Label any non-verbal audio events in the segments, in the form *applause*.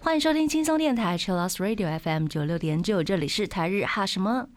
欢迎收听轻松电台 c h i l l o s Radio FM 九六点九，这里是台日哈什么。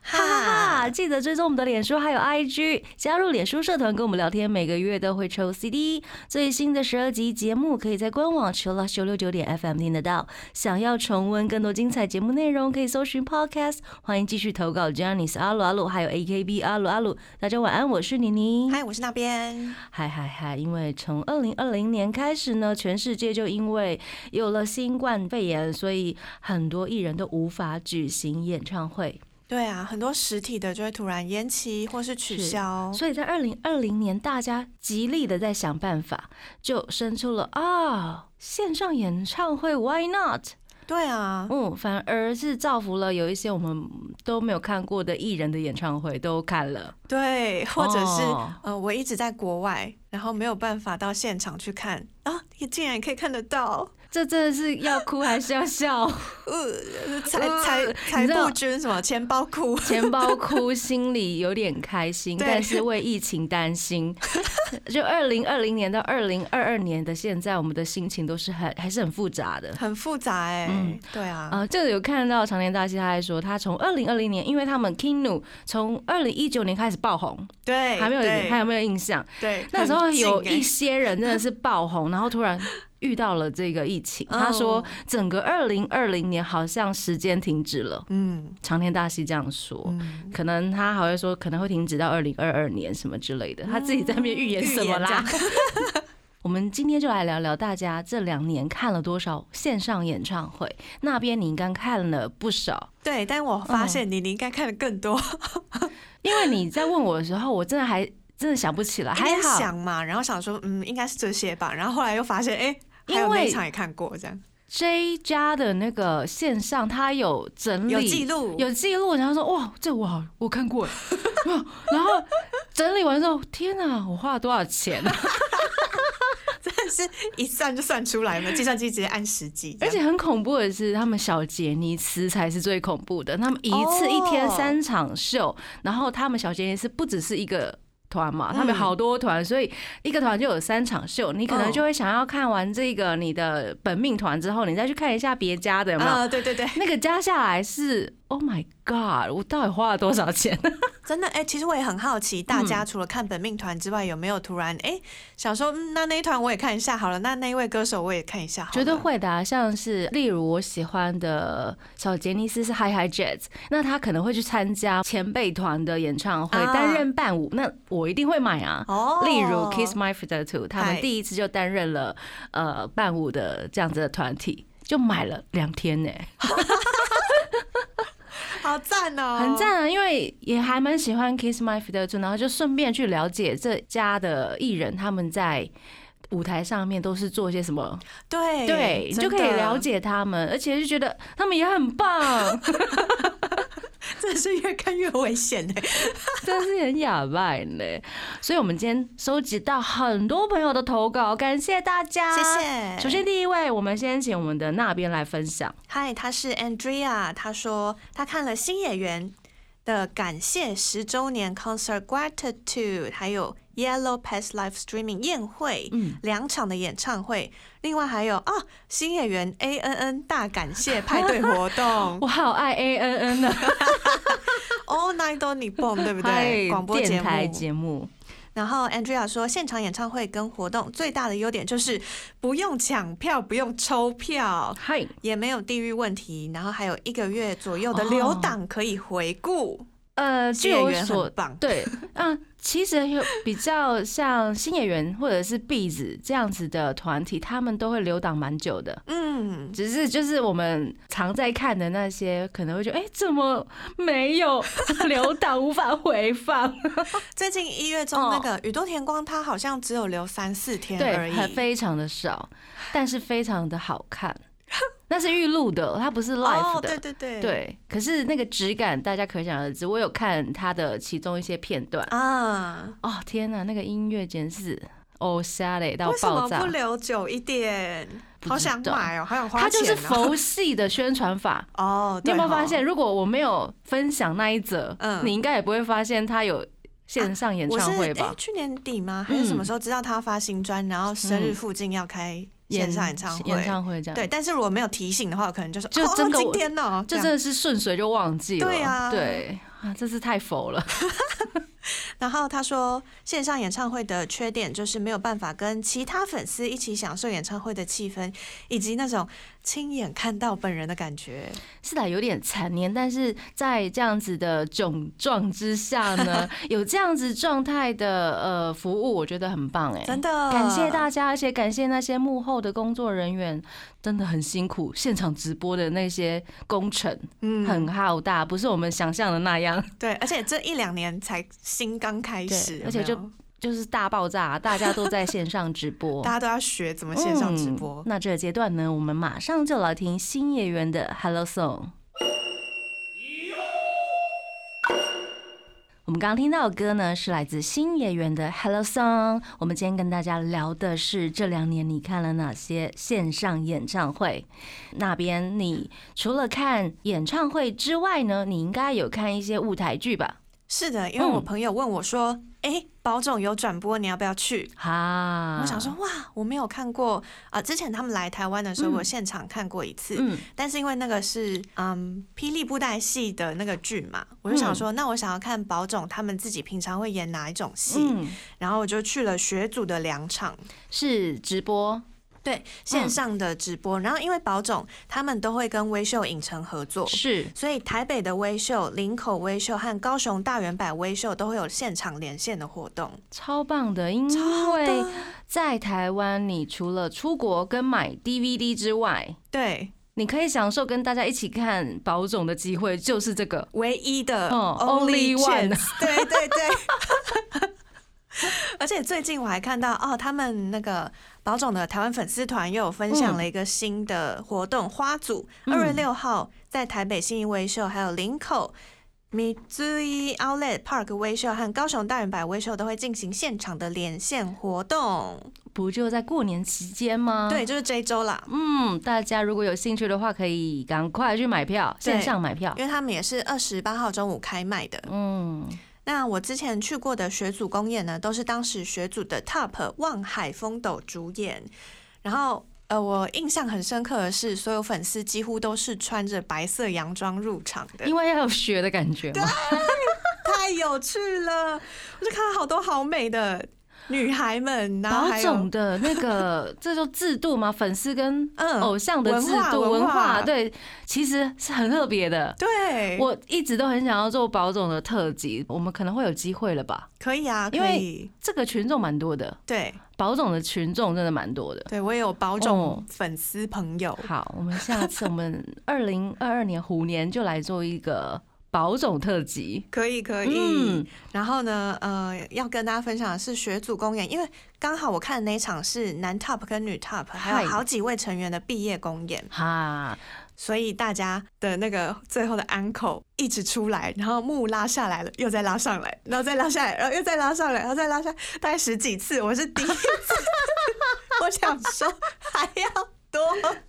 哈。记得追踪我们的脸书还有 IG，加入脸书社团跟我们聊天，每个月都会抽 CD。最新的十二集节目可以在官网 o s 九六九点 FM 听得到。想要重温更多精彩节目内容，可以搜寻 Podcast。欢迎继续投稿 j a n i c e 阿鲁阿鲁，还有 AKB 阿鲁阿鲁。大家晚安，我是妮妮。嗨，我是那边。嗨嗨嗨！因为从二零二零年开始呢，全世界就因为有了新冠肺炎，所以很多艺人都无法举行演唱会。对啊，很多实体的就会突然延期或是取消。所以在二零二零年，大家极力的在想办法，就生出了啊线上演唱会，Why not？对啊，嗯，反而是造福了有一些我们都没有看过的艺人的演唱会都看了。对，或者是、哦呃，我一直在国外，然后没有办法到现场去看啊，也竟然可以看得到。这真的是要哭还是要笑？*laughs* 呃，财呃财财你知道布君什么钱包哭，钱包哭，心里有点开心，但是为疫情担心。*laughs* 就二零二零年到二零二二年的现在，我们的心情都是很还是很复杂的。很复杂哎、嗯对啊，啊、这个有看到长年大戏，他还说，他从二零二零年，因为他们 Kinu 从二零一九年开始爆红，对，还没有对还有没有印象？对，那时候有一些人真的是爆红，然后突然遇到了这个疫情。他说哦，整个二零二零年好像时间停止了。嗯长田大戏这样说，嗯，可能他还会说可能会停止到二零二二年什么之类的，他自己在那边预言什么啦？*laughs* *laughs* 我们今天就来聊聊大家这两年看了多少线上演唱会。那边你应该看了不少，对，但我发嗯现你你应该看的更多，因为你在问我的时候，我真的还真的想不起来，还好想嘛，然后想说嗯，应该是这些吧，然后后来又发现哎、还有因为那一场也看过，这样 J 家的那个线上，他有整理有记录，有记录，然后说哇，这我好我看过，哇 *laughs* 然后整理完之后，天哪，我花了多少钱啊？*laughs* 真的是一算就算出来了，计算机直接按实际，而且很恐怖的是，他们小杰尼斯才是最恐怖的。他们一次一天哦三场秀，然后他们小杰尼斯不只是一个。团嘛，嗯他们有好多团，所以一个团就有三场秀。你可能哦就会想要看完这个你的本命团之后，你再去看一下别家的，有没有？啊，对对对，那个加下来是，Oh my God！我到底花了多少钱？*laughs* 真的哎、其实我也很好奇，大家除了看本命团之外，有没有突然哎、想说，嗯，那那一团我也看一下好了，那那一位歌手我也看一下好了，绝对会的、啊，像是例如我喜欢的小杰尼斯是 Hi Hi Jazz，那他可能会去参加前辈团的演唱会，啊担任伴舞，那我一定会买啊。哦，例如 Kiss My Fiddle Two，他们第一次就担任了呃伴舞的这样子的团体，就买了两天呢、*laughs* 好赞哦，很赞啊！因为也还蛮喜欢 Kiss My Two，然后就顺便去了解这家的艺人他们在舞台上面都是做些什么，对对你就可以了，解他们，而且就觉得他们也很棒，真的是越看越危险哎，*laughs* 真是很哑巴呢。所以我们今天收集到很多朋友的投稿，感谢大家，谢。谢。首先第一位，我们先请我们的那边来分享。嗨，他是 Andrea，他说他看了新演员的感谢十周年 concert gratitude，还有 Yellow Pass Live Streaming 宴会，嗯两场的演唱会，另外还有啊新演员 A N N 大感谢派对活动 *laughs* 我好爱 A N N 呢，，*laughs* All Night on Nippon，对不对？嗨广播节目。节目，然后 Andrea 说，现场演唱会跟活动最大的优点就是不用抢票，不用抽票。嗨，也没有地域问题，然后还有一个月左右的哦留档可以回顾。呃，据我所对，嗯，其实有比较像新演员或者是 B 子这样子的团体，他们都会留档蛮久的。嗯，只是就是我们常在看的那些，可能会觉得，哎、怎么没有留档无法回放？*laughs* 最近一月中那个宇多田光，他好像只有留三四天而对，已，很非常的少，但是非常的好看。*laughs* 那是预录的，它不是 live 哦，的。对对对，对，可是那个质感大家可想而知。我有看他的其中一些片段，啊，哦天哪，那个音乐简直是哦瞎嘞到为什爆炸么不。留久一点？好想道买哦，好想花它就是。佛系的宣传法。*laughs* 哦，你有没有发现，？如果我没有分享那一则，嗯你应该也不会发现它有线上演唱会吧？去年底吗？还是什么时候知道他要发新专，然后生日嗯附近要开线上演唱会？演唱会这样，对，，但是如果没有提醒的话，可能就说哦就真的今天呢，就真的是顺水就忘记了。对啊对啊，真是太佛了。*laughs* 然后他说，线上演唱会的缺点就是没有办法跟其他粉丝一起享受演唱会的气氛，以及那种亲眼看到本人的感觉。是的，有点残念，但是在这样子的窘状之下呢，*laughs* 有这样子状态的呃服务，我觉得很棒哎，真的，感谢大家，而且感谢那些幕后的工作人员，真的很辛苦。现场直播的那些工程嗯很浩大，不是我们想象的那样，对，而且这一两年才新刚开始，而且就就是大爆炸，大家都在线上直播 *laughs* 大。家都要学怎么线上直播嗯。那这个阶段呢，我们马上就来听新演员的 Hello Song。我们刚刚听到的歌呢，是来自新演员的 Hello Song。我们今天跟大家聊的是这两年你看了哪些线上演唱会？那边你除了看演唱会之外呢，你应该有看一些舞台剧吧？是的，因为我嗯朋友问我说：“哎、保总有转播，你要不要去？”哈，我想说，哇，我没有看过。啊、之前他们来台湾的时候，嗯。我现场看过一次，嗯，但是因为那个是嗯霹雳布袋戏的那个剧嘛，我就想说，那我想要看保总他们自己平常会演哪一种戏，嗯，然后我就去了学组的两场。是直播，对线上的直播，然后因为宝总他们都会跟微秀影城合作，是所以台北的微秀、林口微秀和高雄大圆柏微秀都会有现场连线的活动。超棒的，因超为的在台湾，你除了出国跟买 DVD 之外，对，你可以享受跟大家一起看宝总的机会，就是这个。唯一的哦 only one 对对对。*laughs* *laughs* 而且最近我还看到哦，他们那个宝总的台湾粉丝团又有分享了一个新的活动，花组嗯二月六号在台北信义微秀，还有林口 Mitsui Outlet Park 微秀和高雄大圆柏微秀都会进行现场的连线活动。不就在过年期间吗？对，，就是这一周啦，嗯，大家如果有兴趣的话，可以赶快去买票，对线上买票。因为他们也是二十八号中午开卖的。嗯，那我之前去过的学组公演呢，都是当时学组的 TOP 望海风斗主演。然后，呃，我印象很深刻的是，所有粉丝几乎都是穿着白色洋装入场的，因为要有雪的感觉嘛。太有趣了！我就看到好多好美的女孩们，然后宝还总的那个，*laughs* 这就制度嘛，粉丝跟嗯偶像的制度文化对，其实是很特别的。对，我一直都很想要做宝总的特辑，我们可能会有机会了吧？可以啊，因为这个群众蛮多的，对。宝总的群众真的蛮多的。对，我也有保总粉丝朋友，好，我们下次我们二零二二年虎年就来做一个宝总特辑。可以可以。嗯，然后呢，呃，要跟大家分享的是学组公演，因为刚好我看的那一场是男 top 跟女 top，还有好几位成员的毕业公演，哈，所以大家的那个最后的安口一直出来，然后幕拉下来了，又再拉上来，然后再拉下来，然后又再拉上来，然后再拉下来，大概十几次，我是第一次，*laughs* 我想说还要多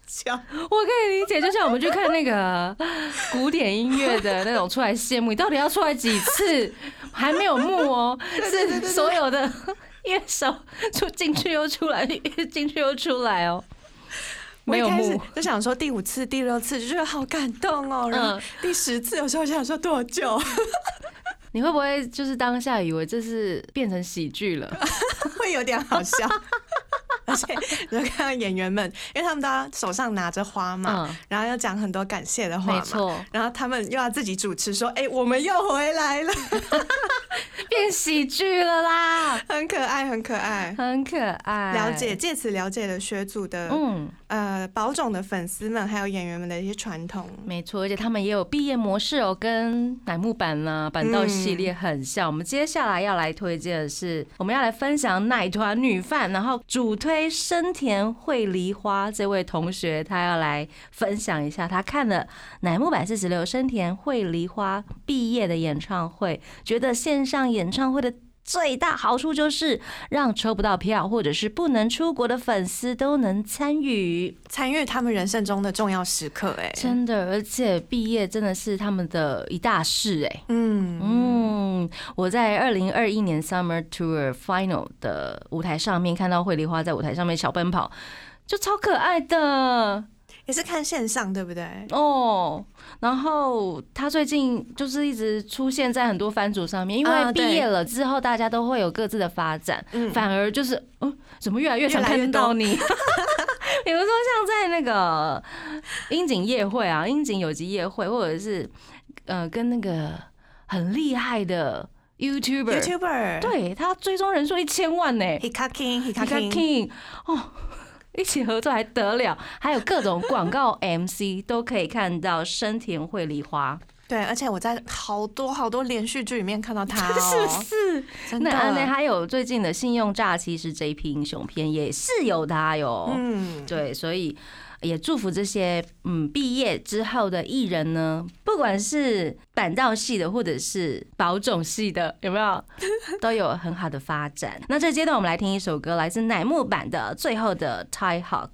久？*laughs* 我可以理解，就像我们去看那个 *laughs* 古典音乐的那种出来谢幕，你到底要出来几次？还没有幕哦，*laughs* 是所有的乐手出进去又出来，进去又出来哦，没有幕。就想说第五次、第六次就觉得好感动哦，然后嗯第十次有时候就想说多久？你会不会就是当下以为这是变成喜剧了？会有点好笑。而且你就看到演员们，因为他们都要手上拿着花嘛，嗯，然后要讲很多感谢的话嘛，没错，然后他们又要自己主持说：“哎、我们又回来了，*laughs* 变喜剧了啦，*laughs* 很可爱，很可爱。很可爱。了解，，借此了解了学组的、嗯，呃宝种的粉丝们，还有演员们的一些传统。没错，而且他们也有毕业模式哦，跟乃木坂啦、板道系列很像。我们接下来要来推荐的是，我们要来分享奶团女饭，然后主推深田惠梨花这位同学，他要来分享一下他看了乃木坂四十六深田惠梨花毕业的演唱会，觉得线上演唱会的。最大好处就是让抽不到票或者是不能出国的粉丝都能参与。参与他们人生中的重要时刻、哎，真的，而且毕业真的是他们的一大事哎、嗯嗯，嗯，我在二零二一年 Summer Tour Final 的舞台上面看到惠梨花在舞台上面小奔跑，就超可爱的也是看线上对不对？哦。然后他最近就是一直出现在很多番组上面，因为毕业了之后，大家都会有各自的发展，嗯，反而就是，哦，怎么越来越常越来越看到你？*laughs* 比如说像在那个樱井夜会啊，樱井有机夜会，或者是呃跟那个很厉害的 YouTuber，YouTuber 对他追踪人数一千万呢、Hikakin 你看 Hikakin King 哦。一起合作还得了，还有各种广告 *laughs* MC 都可以看到生田惠梨花，对，而且我在好多好多连续剧里面看到他 *laughs* 是是？真那安内，还有最近的信用诈欺是这一批英雄片也是有他哟。嗯，对，所以也祝福这些嗯毕业之后的艺人呢，不管是板道系的或者是保种系的，有没有 *laughs* 都有很好的发展。那这阶段我们来听一首歌，来自乃木坂的《最后的 Tie Hawk》。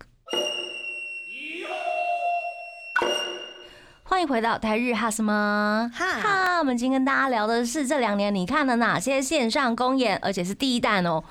欢迎回到台日哈什么哈哈，我们今天跟大家聊的是这两年你看了哪些线上公演，而且是第一弹哦，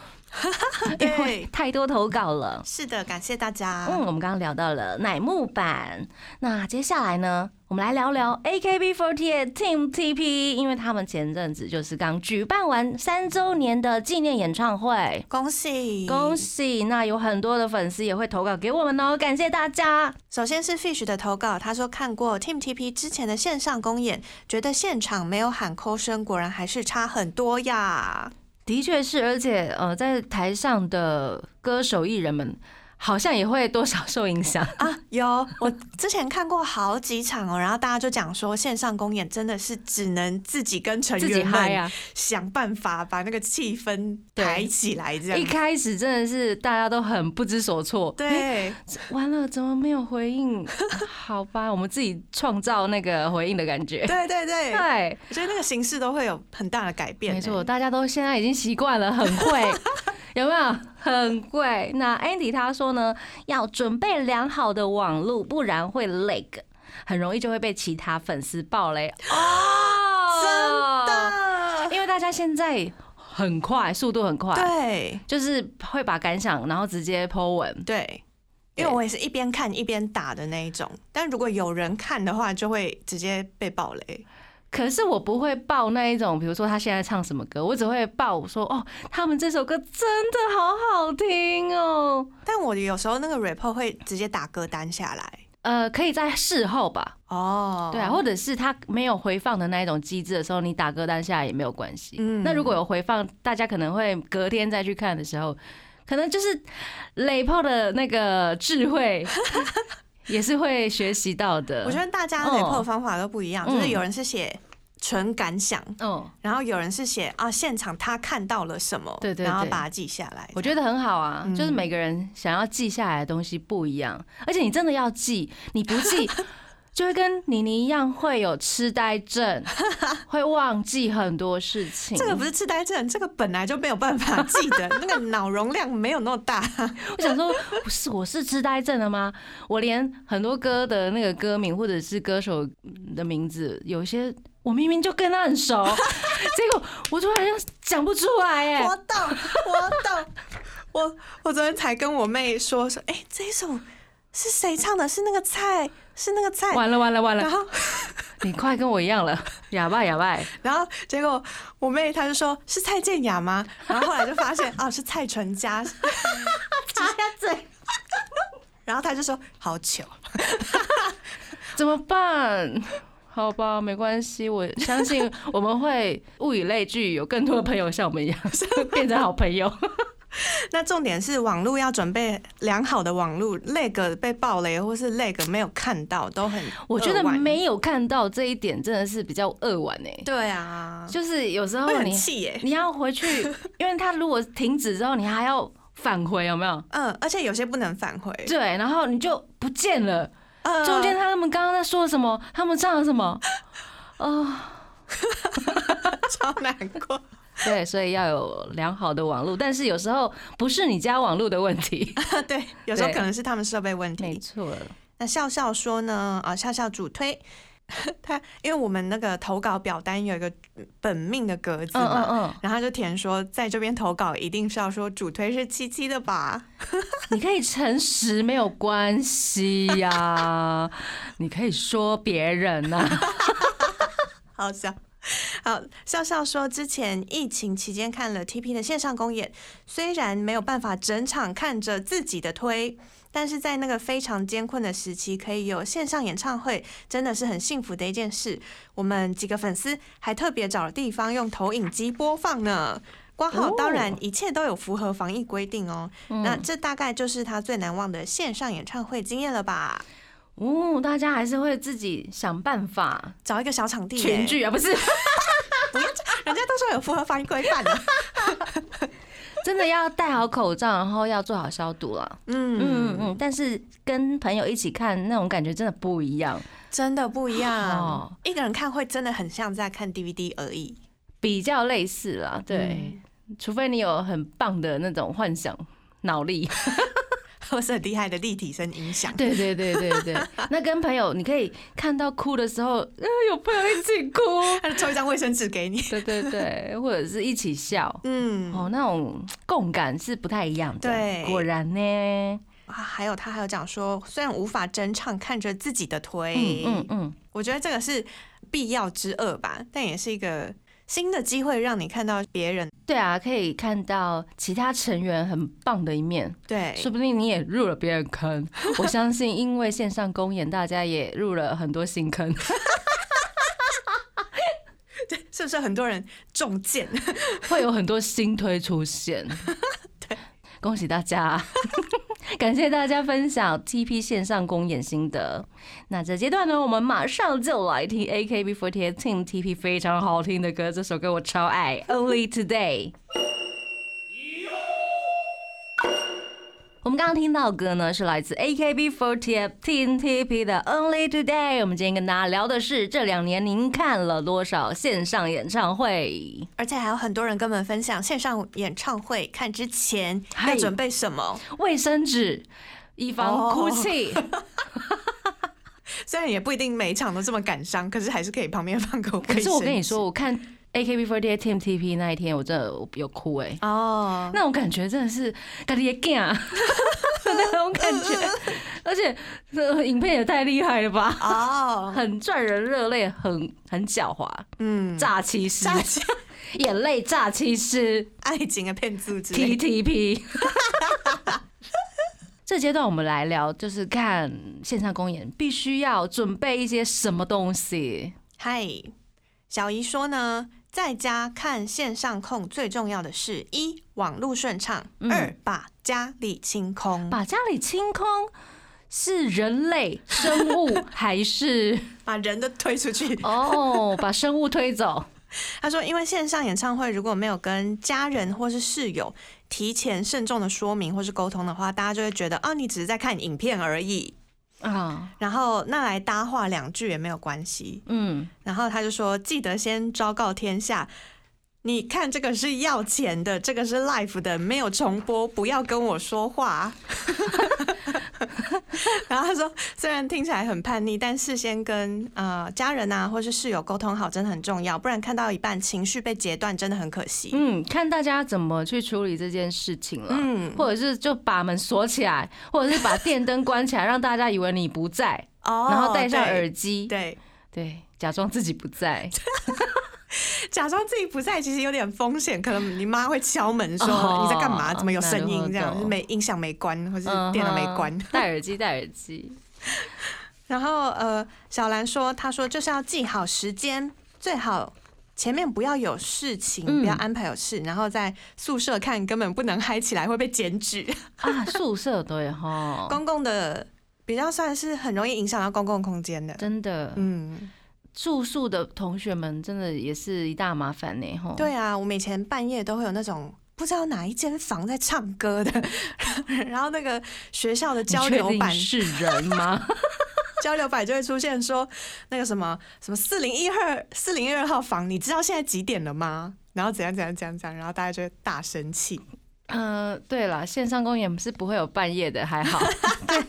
*laughs* 因太多投稿了。是的，感谢大家。嗯，我们刚刚聊到了乃木坂，那接下来呢，我们来聊聊 AKB48 Team TP，因为他们前阵子就是刚举办完三周年的纪念演唱会。恭喜恭！喜！那有很多的粉丝也会投稿给我们哦，感谢大家。首先是 Fish 的投稿，他说看过 Team TP 之前的线上公演，觉得现场没有喊扣声，果然还是差很多呀。的确是，而且呃，在台上的歌手艺人们好像也会多少受影响。*laughs* 啊，有我之前看过好几场哦，然后大家就讲说线上公演真的是只能自己跟成员们嗨啊！想办法把那个气氛抬起来，这样一样。开始真的是大家都很不知所措，对，完了，怎么没有回应？好吧，我们自己创造那个回应的感觉。对对对，对，*laughs* 我觉得那个形式都会有很大的改变。没错，，大家都现在已经习惯了，很会，*laughs* 有没有？很贵。那 Andy 他说呢，要准备良好的网路，不然会 lag，很容易就会被其他粉丝爆雷哦。真，的，因为大家现在很快，速度很快，对就是会把感想然后直接 po 文。对。因为我也是一边看一边打的那一种，但如果有人看的话，就会直接被爆雷。可是我不会报那一种，比如说他现在唱什么歌，我只会报说哦，他们这首歌真的好好听哦。但我有时候那个 report 会直接打歌单下来。呃，可以在事后吧，哦对啊，或者是他没有回放的那一种机制的时候，你打歌单下来也没有关系。嗯那如果有回放，大家可能会隔天再去看的时候，可能就是雷炮的那个智慧 *laughs* 也是会学习到的。我觉得大家 report 方法都不一样，嗯就是有人是写纯感想，嗯，然后有人是写啊现场他看到了什么，对对对然后把它记下来。我觉得很好啊，嗯就是每个人想要记下来的东西不一样，而且你真的要记，你不记 *laughs* 就会跟妮妮一样会有痴呆症，*laughs* 会忘记很多事情。这个不是痴呆症，这个本来就没有办法记得，那个脑容量没有那么大。*laughs* 我想说，不是我是痴呆症了吗？我连很多歌的那个歌名或者是歌手的名字，有些我明明就跟他很熟，*laughs* 结果我突然就讲不出来哎、我懂，我懂。我我昨天才跟我妹说说，哎、这一首是谁唱的？是那个菜，是那个菜。完了完了完了，然后，*laughs* 你快跟我一样了，哑巴哑巴。然后结果我妹她就说是蔡健雅吗？然后后来就发现哦是蔡淳佳，插下嘴，*laughs* 然后她就说好糗。*laughs* 怎么办？好吧，没关系，我相信我们会物以类聚，有更多的朋友像我们一样变成好朋友。*laughs* 那重点是网络要准备良好的网络，leg 被爆雷或是 leg 没有看到都很，我觉得。没有看到这一点真的是比较扼腕哎，对啊，就是有时候你气耶。你要回去，*laughs* 因为他如果停止之后，你还要返回，有没有？嗯，而且有些不能返回。对，然后你就不见了。嗯中间他们刚刚在说什么？他们唱了什么？哦，*laughs* 超难过。*laughs* 对，所以要有良好的网络，但是有时候不是你家网络的问题。*laughs* 对，有时候可能是他们设备问题没。错，那笑笑说呢，啊，笑笑主推 *laughs* 他因为我们那个投稿表单有一个本命的格子嗯嘛，嗯嗯，然后他就填说，在这边投稿一定是要说主推是七七的吧？你可以诚实没有关系呀、你可以说别人啊呐、好笑。*laughs* 好，笑笑说，之前疫情期间看了 TP 的线上公演，虽然没有办法整场看着自己的推，但是在那个非常艰困的时期，可以有线上演唱会，真的是很幸福的一件事。我们几个粉丝还特别找了地方用投影机播放呢。挂号，哦当然一切都有符合防疫规定哦。那嗯这大概就是他最难忘的线上演唱会经验了吧？哦，大家还是会自己想办法找一个小场地耶，群聚啊，不是 *laughs* 人家都说有符合防疫规范的。*laughs* 真的要戴好口罩，然后要做好消毒了。嗯嗯嗯，但是跟朋友一起看那种感觉真的不一样，真的不一样哦。一个人看会真的很像在看 DVD 而已。比较类似啦。对，除非你有很棒的那种幻想脑力。或是很厉害的立体声音响。对对对对对，*laughs* 那跟朋友你可以看到哭的时候，呃，有朋友一起哭。*laughs* 他就抽一张卫生纸给你。对对对，或者是一起笑。嗯，哦，那种共感是不太一样的。对果然呢。啊，还有他还有讲说，虽然无法真唱看着自己的腿，嗯嗯嗯，我觉得这个是必要之恶吧，但也是一个新的机会，让你看到别人。对啊，可以看到其他成员很棒的一面，对，说不定你也入了别人坑。我相信，因为线上公演，大家也入了很多新坑。*laughs* 是不是很多人中箭？*laughs* 会有很多新推出现。*laughs* 对，恭喜大家，*laughs* 感谢大家分享 TP 线上公演心得。那这阶段呢，我们马上就来听 AKB48 Team TP 非常好听的歌，这首歌我超爱，Only Today。我们刚刚听到的歌呢，是来自 AKB48 Team TP 的 Only Today。我们今天跟大家聊的是这两年您看了多少线上演唱会？而且还有很多人跟我们分享线上演唱会看之前嗨要准备什么。卫生纸，以防哭泣。*laughs* *laughs* 虽然也不一定每一场都这么感伤，可是还是可以旁边放个。可是我跟你说，我看 AKB48 Team TP 那一天，我真的有哭哎、哦，那种感觉真的是咖喱干啊，*laughs* 那种感觉，而且这影片也太厉害了吧，哦，*laughs* 很赚人热泪，很很狡猾，嗯，诈欺师，眼泪诈欺师爱情的骗子之。TTP。这阶段我们来聊，就是看线上公演必须要准备一些什么东西。嗨，小姨说呢，在家看线上控最重要的是一网络顺畅，嗯二把家里清空。把家里清空是人类生物 *laughs* 还是把人都推出去。哦把生物推走？*laughs* 他说，因为线上演唱会如果没有跟家人或是室友提前慎重的说明或是沟通的话，大家就会觉得啊，你只是在看影片而已。啊，然后那来搭话两句也没有关系。嗯，然后他就说，记得先昭告天下。你看，这个是要钱的，这个是 life 的，没有重播，不要跟我说话。*laughs* *laughs* 然后他说，虽然听起来很叛逆，但事先跟呃家人啊或是室友沟通好，真的很重要，不然看到一半情绪被截断，真的很可惜。嗯，看大家怎么去处理这件事情了。嗯，或者是就把门锁起来，或者是把电灯关起来，让大家以为你不在，哦然后戴上耳机，对，对，假装自己不在。*laughs* *laughs* 假装自己不在，其实有点风险，可能你妈会敲门说、哦你在干嘛？怎么有声音？这样なるほど没音响没关，或是电脑没关。嗯哼*laughs* 戴耳机，戴耳机。然后呃，小兰说，她说就是要记好时间，最好前面不要有事情，嗯不要安排有事，然后在宿舍看根本不能嗨起来，会被检举。啊，宿舍对哈，*laughs* 公共的比较算是很容易影响到公共空间的。真的，嗯， 住宿的同学们真的也是一大麻烦呢吼。对啊，我们以前半夜都会有那种。不知道哪一间房在唱歌的，*laughs* 然后那个学校的交流版是人吗？*laughs* 交流版就会出现说那个什么什么四零一二四零一二号房，你知道现在几点了吗？然后怎样怎样怎样怎样，然后大家就会大生气。嗯、对了，线上公演是不会有半夜的，还好。*laughs* 对，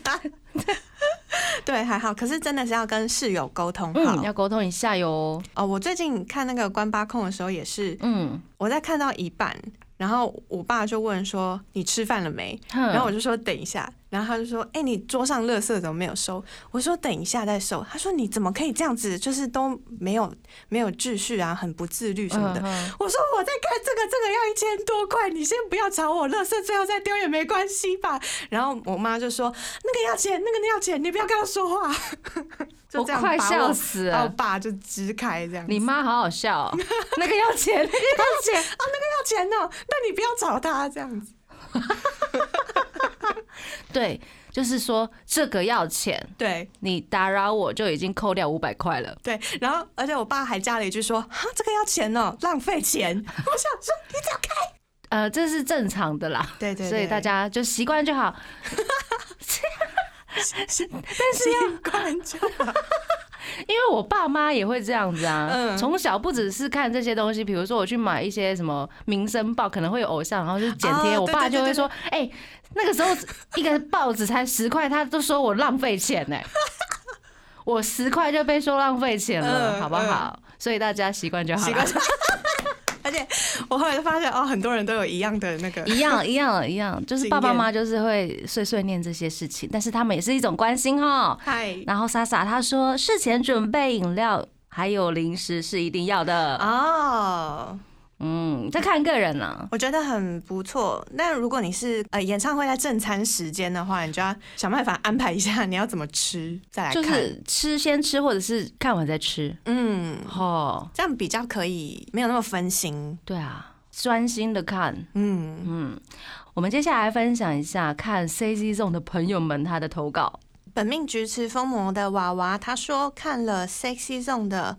*laughs* 还好。可是真的是要跟室友沟通好嗯，。要沟通一下哟。哦，我最近看那个关八控的时候也是，嗯，我在看到一半，然后我爸就问说：“你吃饭了没？”然然后我就说：“等一下。”然后他就说：“哎、你桌上垃圾怎么没有收？”我说：“等一下再收。”他说：“你怎么可以这样子？就是都没有没有秩序啊，很不自律什么的。嗯我说我在看这个，这个要一千多块，你先不要吵我，垃圾最后再丢也没关系吧。然后我妈就说那个要钱，那个要钱，你不要跟他说话。*laughs* 就我这样快笑死了。我爸就支开这样。你妈好好笑哦，*laughs* 那个要钱，那个要钱 *laughs* 哦，那个。要钱哦，那你不要找他这样子。*laughs* 对，就是说这个要钱，对你打扰我就已经扣掉五百块了。对，然后而且我爸还加了一句说：“哈，这个要钱哦，浪费钱。*laughs* ”我想说你怎么开？呃，这是正常的啦，对对所以大家就习惯就好。*laughs* 但是习惯就好。因为我爸妈也会这样子啊，嗯从小不只是看这些东西，比如说我去买一些什么民生报，可能会有偶像，然后就剪贴，哦我爸就会说，哎、那个时候一个报纸才十块，他都说我浪费钱呢、我十块就被说浪费钱了，嗯好不好？所以大家习惯就好了习惯。就好。而且我后来就发现哦，很多人都有一样的那个，一样一样一样，*laughs* 就是爸爸妈妈就是会碎碎念这些事情，但是他们也是一种关心哈。嗨然后莎莎她说，事前准备饮料还有零食是一定要的。哦，嗯，这看个人呢。我觉得很不错。那如果你是呃演唱会在正餐时间的话，你就要想办法安排一下你要怎么吃，再来看。就是吃先吃，或者是看完再吃。嗯，哦，这样比较可以没有那么分心。对啊，专心的看。嗯，嗯，我们接下来分享一下看 C Z Zone 的朋友们他的投稿。本命菊池疯魔的娃娃他说看了 Sexy Zone 的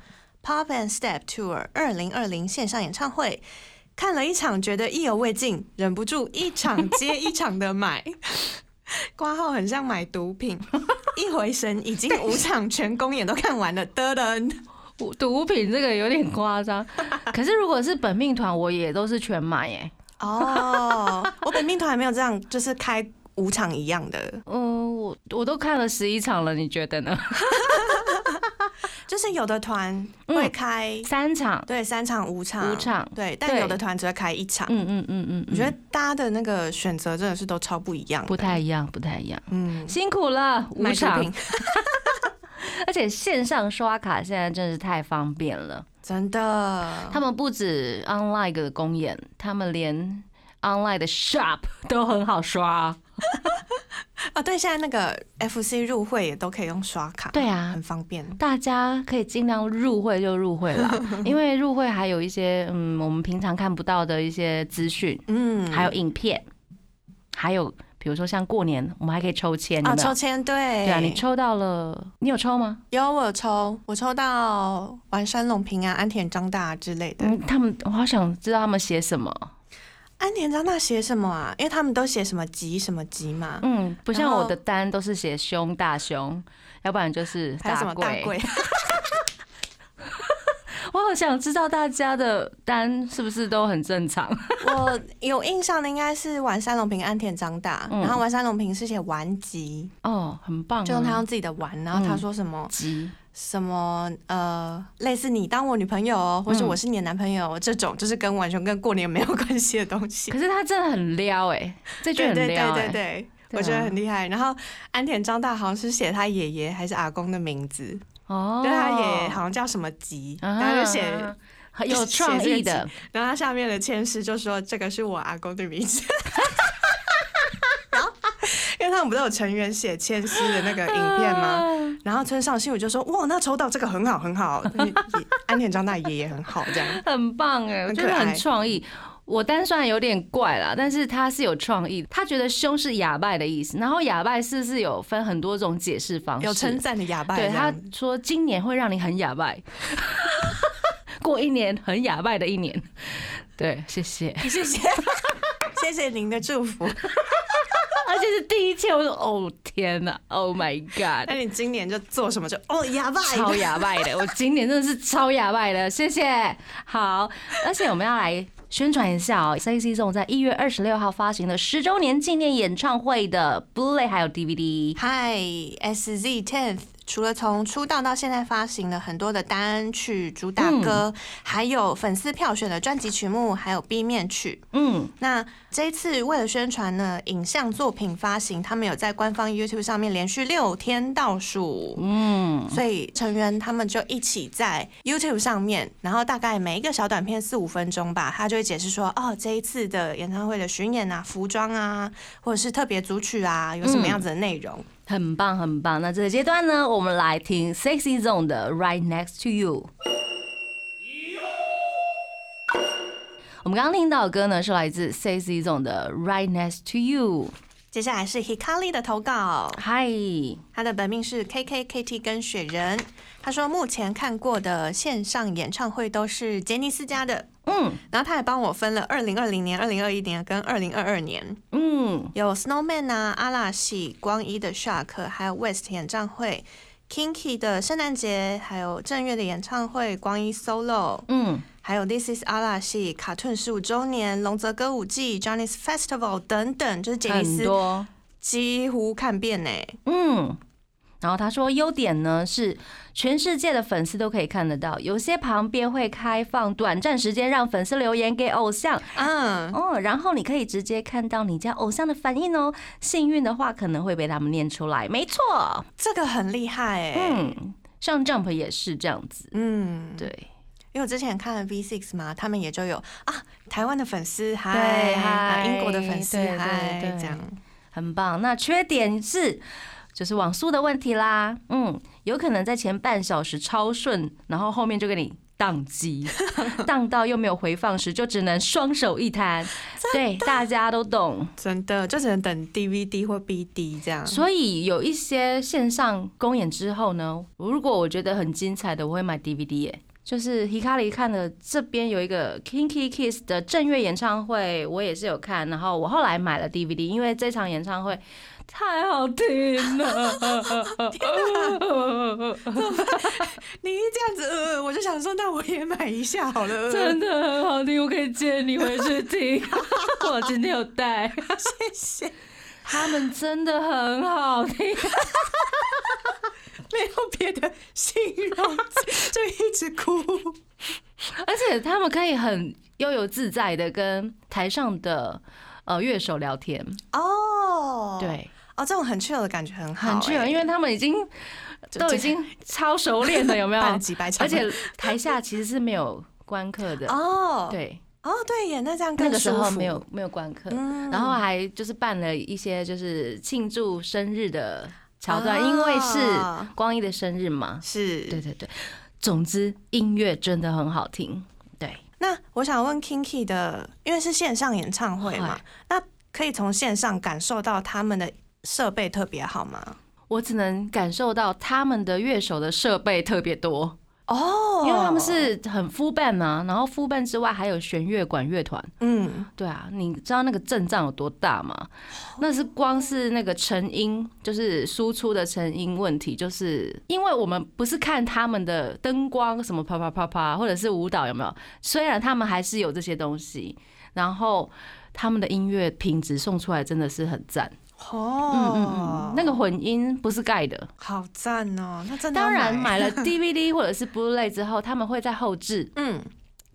Pop and Step Tour 二零二零线上演唱会。看了一场，觉得意犹未尽，忍不住一场接一场的买。*laughs* 挂号很像买毒品，*laughs* 一回神已经五场全公演都看完了，的人毒品这个有点夸张，*laughs* 可是如果是本命团，我也都是全买耶。哦，我本命团还没有这样，就是开五场一样的，嗯，我我都看了十一场了，你觉得呢？就是有的团会开、三场。对三场、五场、五场对，但有的团只会开一场。嗯嗯嗯嗯，我觉得大家的那个选择真的是都超不一样，不太一样，不太一样。嗯，辛苦了，五场，*laughs* 而且线上刷卡现在真的是太方便了。真的，他们不止 online 的公演，他们连 online 的 shop 都很好刷。哦，对，现在那个 FC 入会也都可以用刷卡，对啊很方便。大家可以尽量入会就入会啦，*laughs* 因为入会还有一些嗯我们平常看不到的一些资讯，嗯，还有影片，还有比如说像过年我们还可以抽签，有啊，抽签，对，对啊，你抽到了，你有抽吗？有我有抽，我抽到完山龙平安、安田张大之类的。嗯，他们我好想知道他们写什么。安田张大写什么啊？因为他们都写什么吉什么吉嘛，嗯，不像我的单都是写胸大胸，要不然就是还有什么大贵。贵？*laughs* 我好想知道大家的单是不是都很正常？*laughs* 我有印象的应该是完山龙平、安田张大，嗯然后完山龙平是写玩吉，哦，很棒、啊，就用他用自己的玩，然后他嗯说什么急，什么呃，类似你当我女朋友哦，或是嗯我是你的男朋友哦这种，就是跟完全跟过年没有关系的东西。可是他真的很撩哎、这句对对对很撩哎、对我觉得啊很厉害。然后安田张大好像是写他爷爷还是阿公的名字，哦，对他爷爷好像叫什么吉，啊，然后就写，有创意的，然后他下面的签诗就说这个是我阿公的名字。*laughs* *laughs* 然后，因为他们不是有成员写签诗的那个影片吗？啊然后村上信我就说哇，那抽到这个很好很好，也安田张大爷也很好这样。很棒哎，我觉得很创意。我单算有点怪啦，但是他是有创意的。他觉得凶是哑巴的意思，然后哑巴是不是有分很多种解释方式？有称赞的哑巴，对，他说今年会让你很哑巴，*laughs* 过一年很哑巴的一年。对，谢谢。谢谢 *laughs* 谢谢您的祝福。而且是第一天，我说哦天哪，Oh my God，那你今年就做什么就哦哑巴，超哑巴的，我今年真的是超哑巴的，谢谢。好，而且我们要来宣传一下哦，C C 总在一月二十六号发行的十周年纪念演唱会的 Blu-ray 还有 DVD。嗨，SZ Tenth。除了从出道到现在发行了很多的单曲、主打歌，还有粉丝票选的专辑曲目，还有 B 面曲。嗯，那这一次为了宣传呢，影像作品发行，他们有在官方 YouTube 上面连续六天倒数。嗯，所以成员他们就一起在 YouTube 上面，然后大概每一个小短片四五分钟吧，他就会解释说，哦，这一次的演唱会的巡演啊、服装啊，或者是特别组曲啊，有什么样子的内容。很棒很棒。那这个阶段呢，我们来听 Sexy Zone 的 Right Next to You。我们刚刚听到的歌呢，是来自 Sexy Zone 的 Right Next to You。接下来是 Hikari 的投稿，嗨，他的本命是 KKKT 跟雪人。他说目前看过的线上演唱会都是杰尼斯家的，嗯。然后他还帮我分了二零二零年、二零二一年跟二零二二年，嗯，有 Snowman 啊、阿拉西、光一的 Shark，还有 West 演唱会，Kinky 的圣诞节，还有正月的演唱会，光一 Solo，嗯，还有 This is 阿拉系卡顿十五周年，龙泽歌舞季，Johnny's Festival 等等，就是杰尼很斯多，几乎看遍呢。嗯。然后他说，优点呢是全世界的粉丝都可以看得到，有些旁边会开放短暂时间让粉丝留言给偶像，嗯，哦，然后你可以直接看到你家偶像的反应哦。幸运的话，可能会被他们念出来。没错，这个很厉害哎。嗯，像 Jump 也是这样子。嗯，对，因为我之前看了 V Six 嘛，他们也就有啊，台湾的粉丝嗨，嗨英国的粉丝嗨，这样。很棒。那缺点是。就是网速的问题啦，嗯，有可能在前半小时超顺，然后后面就给你宕机，*laughs* 宕到又没有回放时，就只能双手一摊。对，大家都懂。真的就只能等 DVD 或 BD 这样。所以有一些线上公演之后呢，如果我觉得很精彩的，我会买 DVD 耶。就是 Hikari 看的这边有一个 Kinky Kiss 的正月演唱会，我也是有看，然后我后来买了 DVD，因为这场演唱会太好听了。你一这样子，呃，我就想说，那我也买一下好了。真的很好听，我可以借你回去听。*laughs* 我今天有带，谢谢。他们真的很好听。没有别的形容词，就一直哭。而且他们可以很悠游自在的跟台上的呃乐手聊天，哦，，对，哦，这种很 chill 的感觉很好、很 chill，欸因为他们已经都已经 *laughs* 超熟练了，有没有？而且台下其实是没有观客的，哦，，对，哦，对耶，那这样更那个时候没有，没有观客，嗯然后还就是办了一些就是庆祝生日的桥段，因为是啊光一的生日嘛，是，对对对。总之，音乐真的很好听，对。那我想问 Kinky 的，因为是线上演唱会嘛，那可以从线上感受到他们的设备特别好吗？我只能感受到他们的乐手的设备特别多，哦因为他们是很 full band 嘛，然后 full band 之外还有弦乐管乐团。嗯，对啊，你知道那个阵仗有多大吗？那是光是那个成音，就是输出的成音问题，就是因为我们不是看他们的灯光什么啪啪啪啪，或者是舞蹈有没有？虽然他们还是有这些东西，然后他们的音乐品质送出来真的是很赞。哦，嗯嗯嗯，那个混音不是盖的。好赞哦，那真的当然买了 *laughs* DVD 或者是 Blu-ray 之后，他们会在后置，嗯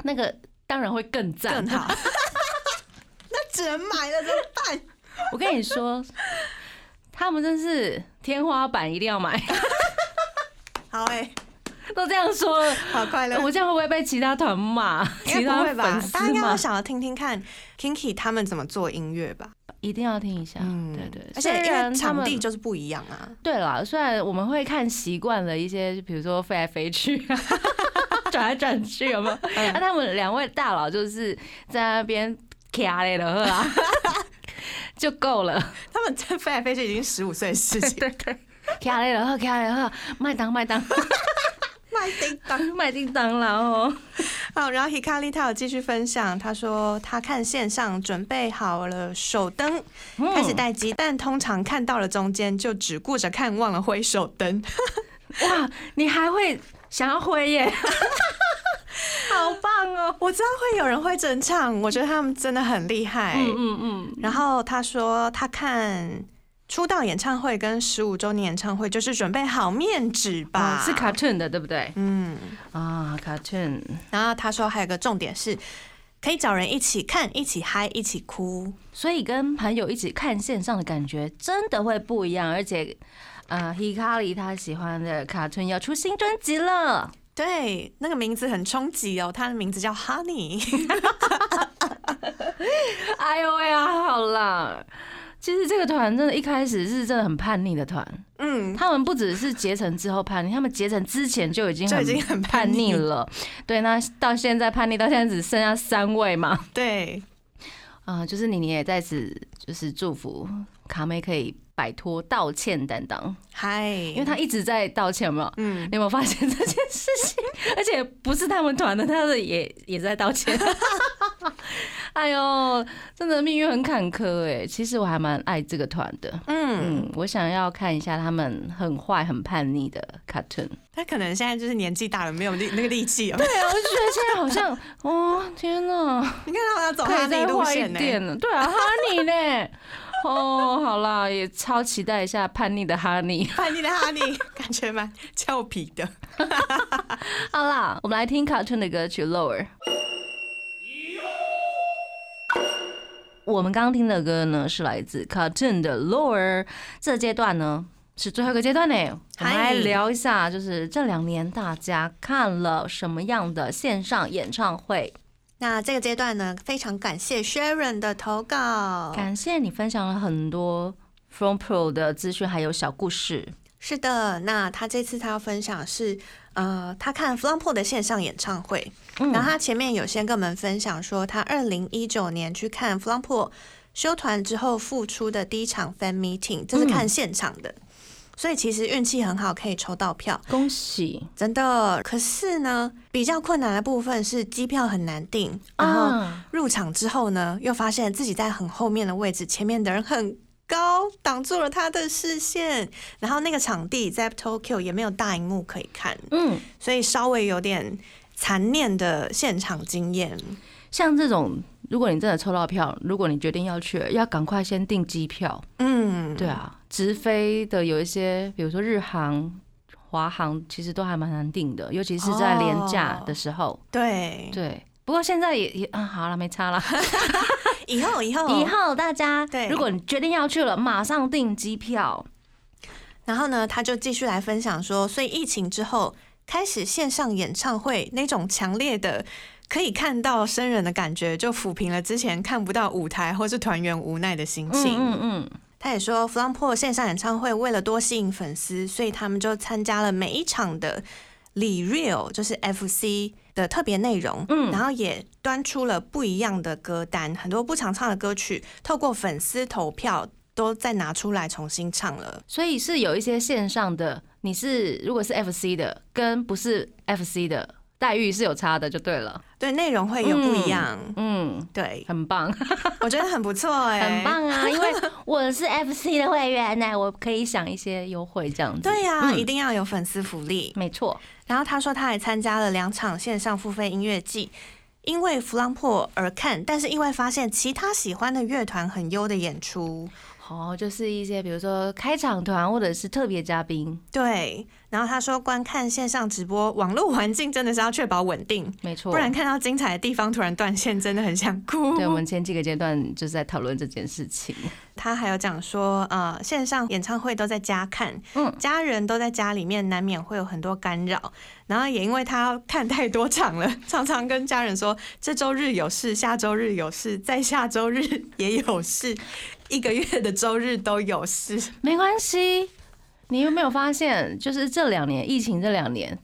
那个当然会更赞更。好，*laughs* 那只能买了怎么办？我跟你说，他们真是天花板，一定要买。*laughs* 好哎、都这样说了，好快乐。我这样会不会被其他团骂？应其他会吧粉？丝骂大家应该会？想要听听看 Kinky 他们怎么做音乐吧？一定要听一下。嗯，对对，而且因为场们地就是不一样啊。对啦，虽然我们会看习惯了一些，比如说飞来飞去、*laughs* 转来转去，有没有？嗯那、他们两位大佬就是在那边卡嘞了啦，*laughs* 就够了。他们在飞来飞去已经十五岁的事情，*laughs* 对对，卡嘞了，卡嘞喝，麦当麦当麦叮当。*laughs* 麦叮当啦哦。*laughs* 好，然后 Hikari 他有继续分享，他说他看线上准备好了手灯，嗯开始待机，但通常看到了中间就只顾着看，忘了挥手灯。*laughs* 哇，你还会想要挥耶？好好棒哦！我知道会有人会整场，我觉得他们真的很厉害。嗯嗯嗯，然后他说他看出道演唱会跟十五周年演唱会，就是准备好面纸吧，哦是 cartoon 的，对不对？嗯。啊，cartoon，然后他说还有个重点是，可以找人一起看，一起嗨，一起哭。所以跟朋友一起看线上的感觉真的会不一样，而且。呃，Hikari 他喜欢的 cartoon 要出新专辑了，对，那个名字很冲击哦，他的名字叫 Honey。*laughs* 哎呦喂啊，好啦，其实这个团真的，一开始是真的很叛逆的团。嗯，他们不只是结成之后叛逆，他们结成之前就已经就已经很叛叛逆逆了。对，那到现在叛逆到现在只剩下三位嘛。对，啊、就是妮妮也在此就是祝福卡妹可以摆脱道歉担当，嗨，因为他一直在道歉有没有。嗯你有没有发现这件事情？而且不是他们团的，他的也也在道歉。*laughs* 哎呦，真的命运很坎坷哎。其实我还蛮爱这个团的。嗯，嗯，我想要看一下他们很坏、很叛逆的 cartoon。他可能现在就是年纪大了，没有力那个力气哦。对啊，我就觉得现在好像，*laughs* 哦，天哪，你看他要走可以 Honey 再坏一路线呢。对啊，哈尼呢？哦，好啦，也超期待一下叛逆的哈尼。*laughs* 叛逆的 Honey *laughs* 感觉蛮俏皮的。*laughs* 好啦，我们来听 cartoon 的歌曲《Lower》。我们刚刚听的歌呢，是来自 cartoon 的《Lower》。这阶段呢，是最后一个阶段呢。我们来聊一下，就是这两年大家看了什么样的线上演唱会？那这个阶段呢，非常感谢 Sharon 的投稿。感谢你分享了很多 From Pro 的资讯，还有小故事。是的，那他这次他要分享是，呃，他看 f l u m p o 的线上演唱会，嗯然后他前面有先跟我们分享说，他二零一九年去看 f l u m p o 休团之后复出的第一场 fan meeting，这是看现场的，所以其实运气很好，可以抽到票，恭喜真的。可是呢，比较困难的部分是机票很难订，然后啊！入场之后呢，又发现自己在很后面的位置，前面的人很高，挡住了他的视线。然后那个场地在 Tokyo 也没有大荧幕可以看，嗯，所以稍微有点残念的现场经验。像这种，如果你真的抽到票，如果你决定要去，要赶快先订机票。嗯，对啊，直飞的有一些，比如说日航、华航，其实都还蛮难订的，尤其是在廉价的时候。对，对，不过现在也也啊，好了，没差了。以后以后以后大家，对如果你决定要去了，马上订机票。然后呢，他就继续来分享说，所以疫情之后开始线上演唱会那种强烈的。可以看到生人的感觉，就抚平了之前看不到舞台或是团员无奈的心情。嗯嗯他也说 m p o 线上演唱会为了多吸引粉丝，所以他们就参加了每一场的里 real，就是 FC 的特别内容，嗯然后也端出了不一样的歌单，很多不常唱的歌曲，透过粉丝投票都再拿出来重新唱了。所以是有一些线上的，你是如果是 FC 的，跟不是 FC 的待遇是有差的，就对了。对，内容会有不一样。嗯，对，很棒，*laughs* 我觉得很不错哎、很。棒啊！*laughs* 因为我是 FC 的会员呢，我可以享一些优惠这样子。对呀、嗯一定要有粉丝福利。没错。然后他说他还参加了两场线上付费音乐季，因为弗朗破而看，但是意外发现其他喜欢的乐团很优的演出。哦，就是一些比如说开场团或者是特别嘉宾，对，然后他说观看线上直播，网络环境真的是要确保稳定，没错。不然看到精彩的地方突然断线，真的很想哭。对我们 *laughs* 前几个阶段就是在讨论这件事情。他还有讲说，呃，线上演唱会都在家看，嗯家人都在家里面，难免会有很多干扰。然后也因为他看太多场了，常常跟家人说，这周日有事，下周日有事，在下周日 *laughs* 也有事，一个月的周日都有事。没关系，你有没有发现，就是这两年疫情这两年，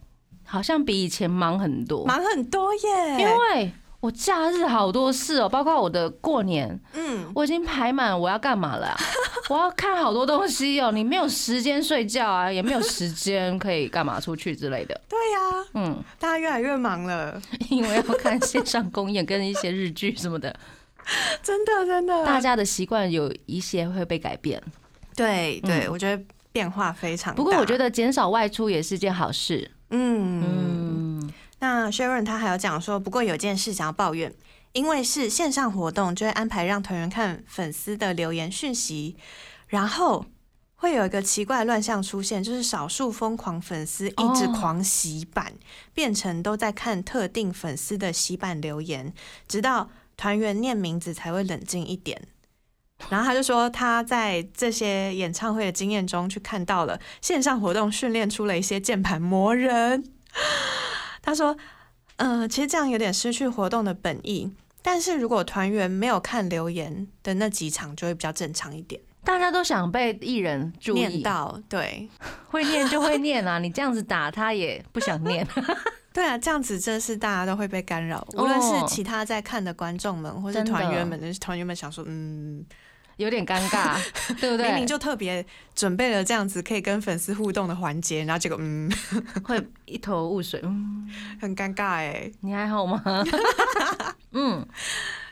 好像比以前忙很多，忙很多耶，因为我假日好多事哦、包括我的过年，嗯，我已经排满我要干嘛了啊、*laughs* 我要看好多东西哦、你没有时间睡觉啊，也没有时间可以干嘛出去之类的。对呀、嗯，大家越来越忙了，*laughs* 因为要看线上公演跟一些日剧什么的，*laughs* 真的真的，大家的习惯有一些会被改变。对对，嗯我觉得变化非常大。不过我觉得减少外出也是件好事。嗯，嗯，那 Sharon 他还有讲说，不过有件事想要抱怨，因为是线上活动，就会安排让团员看粉丝的留言讯息，然后会有一个奇怪的乱象出现，就是少数疯狂粉丝一直哦狂洗版，变成都在看特定粉丝的洗版留言，直到团员念名字才会冷静一点。*laughs* 然后他就说，他在这些演唱会的经验中，去看到了线上活动训练出了一些键盘魔人。*laughs* 他说，呃，其实这样有点失去活动的本意。但是如果团员没有看留言的那几场，就会比较正常一点。大家都想被艺人注意，念到，对会念就会念啊，你这样子打他也不想念。对啊，这样子真是大家都会被干扰，哦无论是其他在看的观众们，或是团员们，团员们想说，嗯，有点尴尬，*laughs* 对不对？明明就特别准备了这样子可以跟粉丝互动的环节，然后结果嗯，*laughs* 会一头雾水。嗯，很尴尬哎。你还好吗？*laughs* 嗯，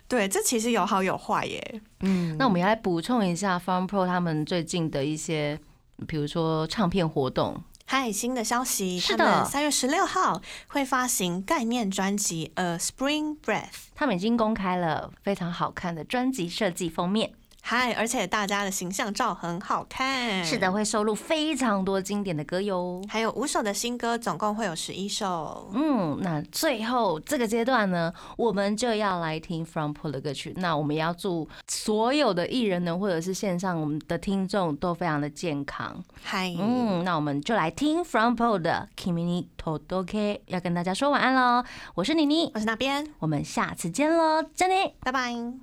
对，这其实有好有坏耶。嗯，那我们也来补充一下 Farm Pro 他们最近的一些，比如说唱片活动。嗨，新的消息，是的他们三月十六号会发行概念专辑《A Spring Breath》。他们已经公开了非常好看的专辑设计封面，嗨，而且大家的形象照很好看。是的，，会收录非常多经典的歌哟。还有五首的新歌，总共会有十一首。嗯，那最后这个阶段呢，我们就要来听 From Pro 的歌曲。那我们也要祝所有的艺人呢，或者是线上我们的听众都非常的健康。嗨，嗯，那我们就来听 From Pro 的 Kimi ni Todoke，要跟大家说晚安喽。我是妮妮，我是那边，我们下次见喽，真的。拜拜。